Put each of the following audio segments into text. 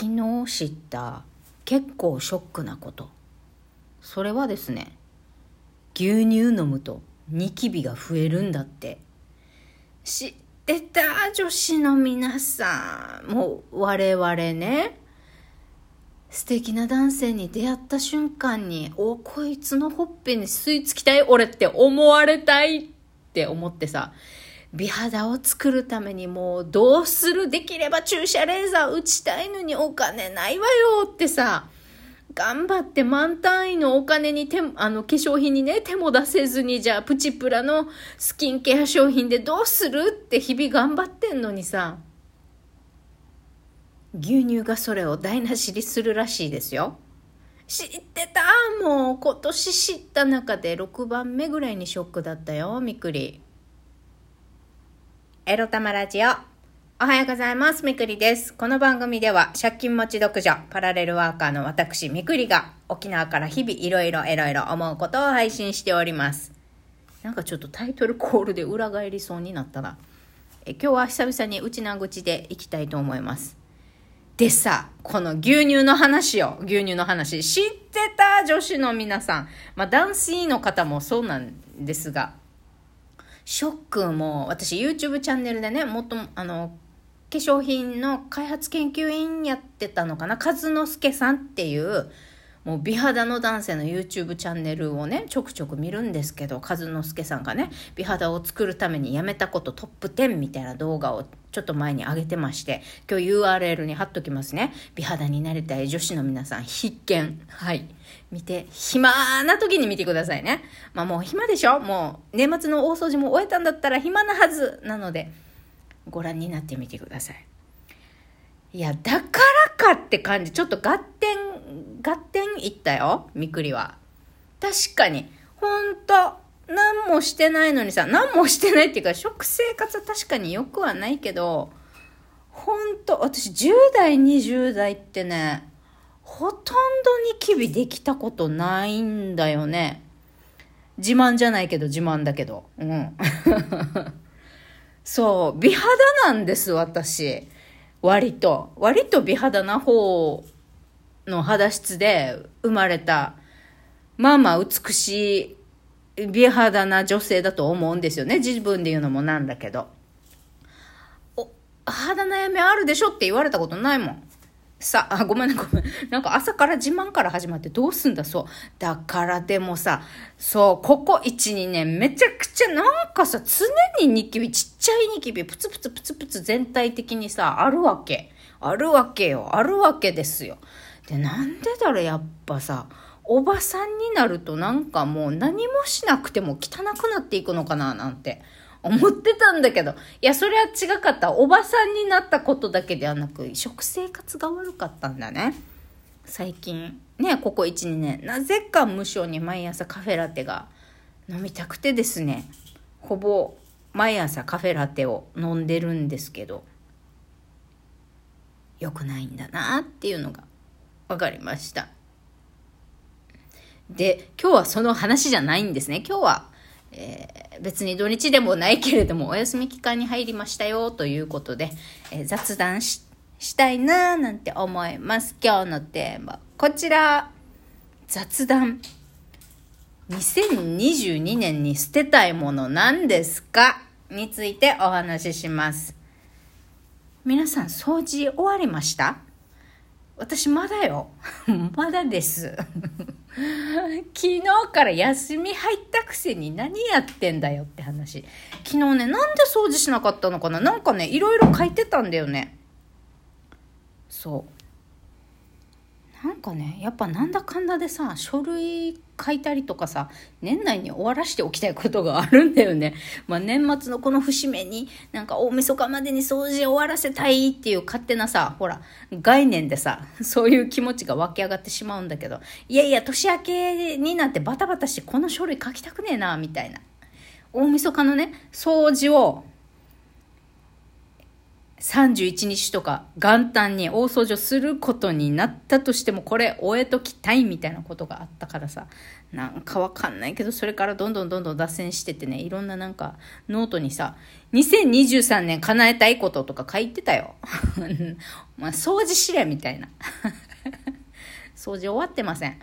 昨日知った結構ショックなこと。それはですね牛乳飲むとニキビが増えるんだって。知ってた女子の皆さん。もう我々ね素敵な男性に出会った瞬間におこいつのほっぺに吸い付きたい俺って思われたいって思ってさ美肌を作るためにもうどうするできれば注射レーザー打ちたいのにお金ないわよってさ、頑張って満単位のお金に手、あの化粧品にね、手も出せずにじゃあプチプラのスキンケア商品でどうするって日々頑張ってんのにさ、牛乳がそれを台無しにするらしいですよ。知ってた？もう今年知った中で6番目ぐらいにショックだったよ、みくり。エロ玉ラジオ。おはようございます。みくりです。この番組では、借金持ち独女、パラレルワーカーの私、みくりが、沖縄から日々いろいろいろいろ思うことを配信しております。なんかちょっとタイトルコールで裏返りそうになったな。え今日は久々に内な口でいきたいと思います。でさ、この牛乳の話を、牛乳の話、知ってた？女子の皆さん。まあ、男子の方もそうなんですが、ショックも、私 YouTube チャンネルでね、もっと、あの、化粧品の開発研究員やってたのかな、和之助さんっていう、もう美肌の男性の YouTube チャンネルをね、ちょくちょく見るんですけど、和之助さんがね、美肌を作るためにやめたことトップ10みたいな動画をちょっと前に上げてまして、今日 URL に貼っときますね。美肌になりたい女子の皆さん必見。はい。見て、暇な時に見てくださいね。まあもう暇でしょ？もう年末の大掃除も終えたんだったら暇なはずなので、ご覧になってみてください。いや、だからかって感じ。ちょっと合点、合点いったよ。みくりは。確かに。ほんと、何もしてないのにさ、何もしてないっていうか、食生活は確かに良くはないけど、ほんと、私10代、20代ってね、ほとんどニキビできたことないんだよね。自慢じゃないけど自慢だけど。うん。そう、美肌なんです、私。割と。割と美肌な方の肌質で生まれた、まあまあ美しい美肌な女性だと思うんですよね。自分で言うのもなんだけど。お、肌悩みあるでしょって言われたことないもん。さ、あ、ごめんね、ごめん。なんか朝から自慢から始まってどうすんだ、そう。だからでもさ、そう、ここ1、2年めちゃくちゃなんかさ、常にニキビ、ちっちゃいニキビ、プツプツプツプツ全体的にさ、あるわけ。あるわけよ。あるわけですよ。で、なんでだろう、やっぱさ、おばさんになるとなんかもう何もしなくても汚くなっていくのかな、なんて。思ってたんだけど、いや、それは違かった。おばさんになったことだけではなく、食生活が悪かったんだね。最近、ね、ここ1、2年、なぜか無性に毎朝カフェラテが飲みたくてですね、ほぼ毎朝カフェラテを飲んでるんですけど、良くないんだなっていうのが分かりました。で、今日はその話じゃないんですね。今日はえー、別に土日でもないけれどもお休み期間に入りましたよということで、えー、雑談したいなーなんて思います。今日のテーマ、こちら、雑談。2022年に捨てたいもの何ですか？についてお話しします。皆さん掃除終わりました？私まだよ。まだです。昨日から休み入ったくせに何やってんだよって話。昨日ね、なんで掃除しなかったのかななんかね、いろいろ書いてたんだよね。そう。なんかねやっぱなんだかんだでさ書類書いたりとかさ年内に終わらしておきたいことがあるんだよね。まあ、年末のこの節目になんか大晦日までに掃除終わらせたいっていう勝手なさほら概念でさそういう気持ちが湧き上がってしまうんだけどいやいや年明けになってバタバタしてこの書類書きたくねえなみたいな大晦日のね掃除を31日とか元旦に大掃除をすることになったとしてもこれ終えときたいみたいなことがあったからさ。なんかわかんないけどそれからどんどんどんどん脱線しててね。いろんななんかノートにさ2023年叶えたいこととか書いてたよ。まあ掃除しれみたいな。掃除終わってません。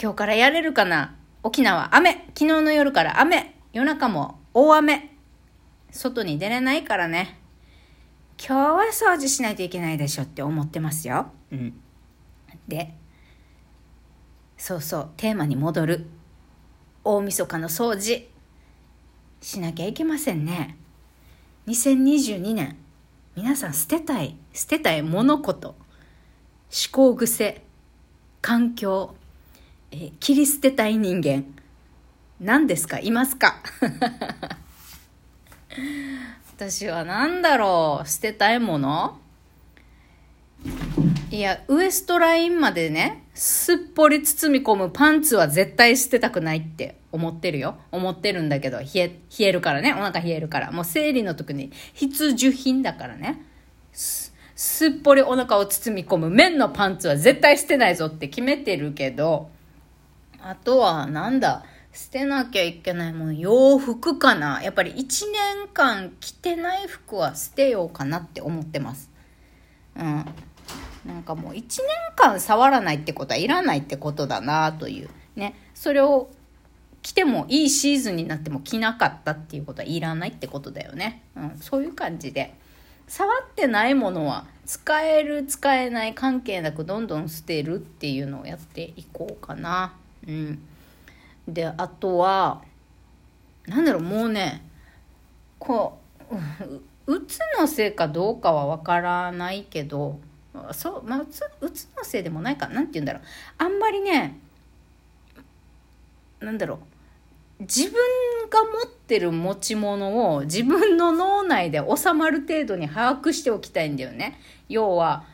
今日からやれるかな？沖縄雨。昨日の夜から雨。夜中も大雨。外に出れないからね。今日は掃除しないといけないでしょって思ってますよ。うん。で、そうそう、テーマに戻る。大晦日の掃除。しなきゃいけませんね。2022年、皆さん捨てたい、捨てたい物事、思考癖、環境、え切り捨てたい人間、何ですか？いますか？私は何だろう捨てたいもの？いや、ウエストラインまでね、すっぽり包み込むパンツは絶対捨てたくないって思ってるよ。思ってるんだけど、冷え、冷えるからね。お腹冷えるから。もう生理の時に必需品だからね。すすっぽりお腹を包み込む綿のパンツは絶対捨てないぞって決めてるけど、あとはなんだ、捨てなきゃいけないもの、洋服かな。やっぱり1年間着てない服は捨てようかなって思ってます。うん。なんかもう1年間触らないってことはいらないってことだなという。ね。それを着てもいいシーズンになっても着なかったっていうことはいらないってことだよね。うん。そういう感じで。触ってないものは使える使えない関係なくどんどん捨てるっていうのをやっていこうかな。うん。であとはなんだろうもうねこううつのせいかどうかはわからないけどそうまあうつうつのせいでもないかなんて言うんだろうあんまりねなんだろう自分が持ってる持ち物を自分の脳内で収まる程度に把握しておきたいんだよね。要は、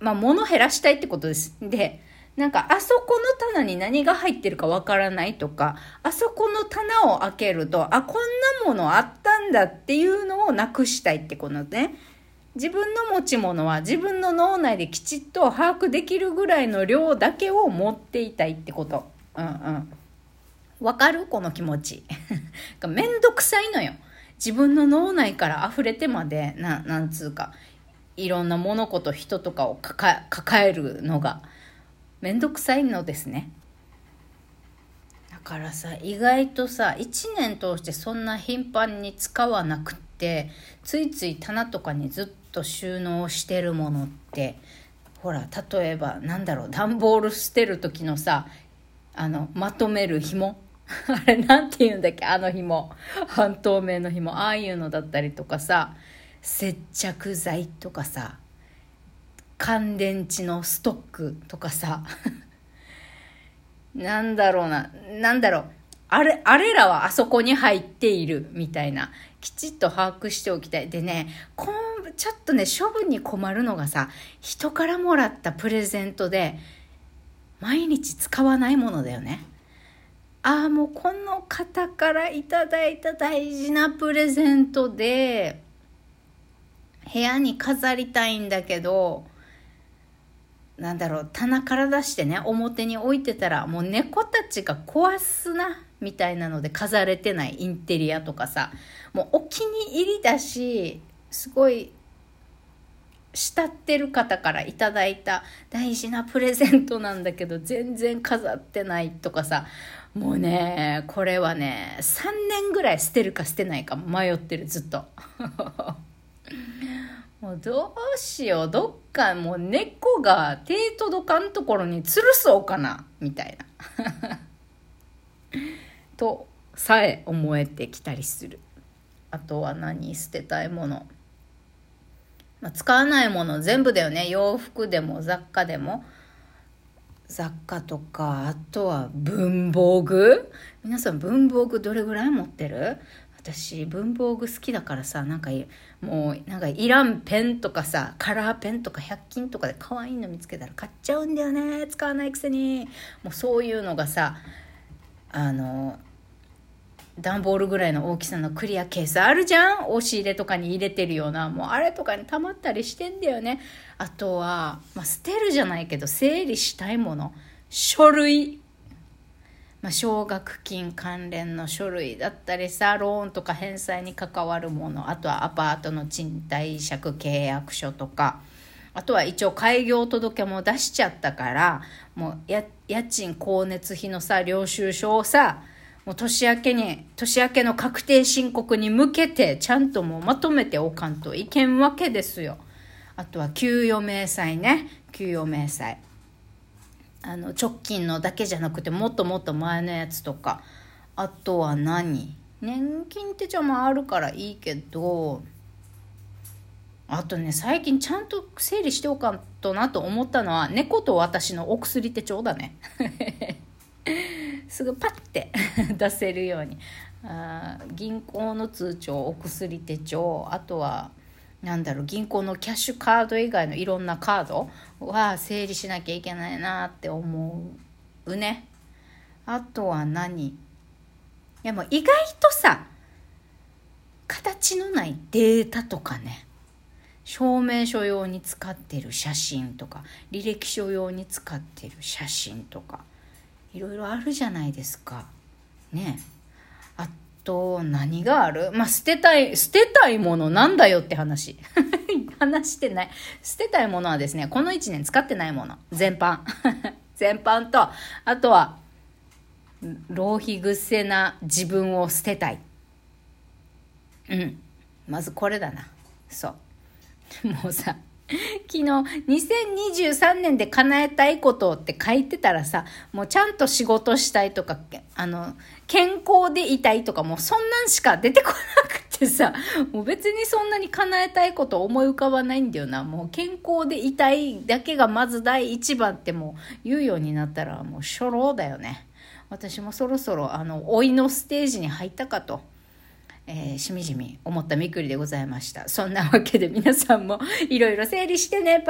まあ、物減らしたいってことです。で、なんかあそこの棚に何が入ってるかわからないとか、あそこの棚を開けると、あ、こんなものあったんだっていうのをなくしたいってことね。自分の持ち物は自分の脳内できちっと把握できるぐらいの量だけを持っていたいってこと。うんうん。わかる？この気持ち。めんどくさいのよ。自分の脳内から溢れてまで、な、なんつうか、いろんな物事、人とかを抱えるのが。めんどくさいのですね。だからさ意外とさ1年通してそんな頻繁に使わなくってついつい棚とかにずっと収納してるものってほら例えばなんだろう段ボール捨てる時のさあのまとめる紐。あれなんて言うんだっけあの紐。半透明の紐。ああいうのだったりとかさ接着剤とかさ乾電池のストックとかさ なんだろうな、なんだろう。あれ、あれらはあそこに入っているみたいな、きちっと把握しておきたい。でね、こう、ちょっとね、処分に困るのがさ、人からもらったプレゼントで、毎日使わないものだよね。ああ、もうこの方からいただいた大事なプレゼントで、部屋に飾りたいんだけど、なんだろう棚から出してね表に置いてたらもう猫たちが壊すなみたいなので飾れてないインテリアとかさもうお気に入りだしすごい慕ってる方からいただいた大事なプレゼントなんだけど全然飾ってないとかさもうねこれはね3年ぐらい捨てるか捨てないか迷ってるずっと。もうどうしよう。どっかもう猫が手届かんところに吊るそうかな。みたいな。とさえ思えてきたりする。あとは何？捨てたいもの。まあ、使わないもの全部だよね。洋服でも雑貨でも。雑貨とか、あとは文房具？皆さん文房具どれぐらい持ってる？私文房具好きだからさなんかもうなんかいらんペンとかさカラーペンとか100均とかで可愛いの見つけたら買っちゃうんだよね使わないくせに。もうそういうのがさあの段ボールぐらいの大きさのクリアケースあるじゃん？押し入れとかに入れてるような。もうあれとかに溜まったりしてんだよね。あとは、まあ、捨てるじゃないけど整理したいもの。書類。まあ、奨学金関連の書類だったりさローンとか返済に関わるものあとはアパートの賃貸借契約書とかあとは一応開業届も出しちゃったからもう家賃光熱費のさ領収書をさもう年明けに年明けの確定申告に向けてちゃんともうまとめておかんといけんわけですよ。あとは給与明細ね。給与明細。あの直近のだけじゃなくてもっともっと前のやつとか。あとは何？年金手帳もあるからいいけど。あとね最近ちゃんと整理しておかんとなと思ったのは猫と私のお薬手帳だね。すぐパッて 出せるように。あ銀行の通帳お薬手帳。あとはなんだろう銀行のキャッシュカード以外のいろんなカードは整理しなきゃいけないなって思うね。あとは何？いやもう意外とさ形のないデータとかね証明書用に使ってる写真とか履歴書用に使ってる写真とかいろいろあるじゃないですか。ねあと何がある？まあ捨てたい捨てたいものなんだよって話。話してない。捨てたいものはですねこの1年使ってないもの。全般。全般と。あとは浪費癖な自分を捨てたい。うん。まずこれだな。そう。もうさ 昨日2023年で叶えたいことって書いてたらさもうちゃんと仕事したいとかあの健康でいたいとかもうそんなんしか出てこなくてさもう別にそんなに叶えたいこと思い浮かばないんだよなもう健康でいたいだけがまず第一番ってもう言うようになったらもう初老だよね私もそろそろあの老いのステージに入ったかと。えー、しみじみ思ったみくりでございました。そんなわけで皆さんもいろいろ整理してね。バイ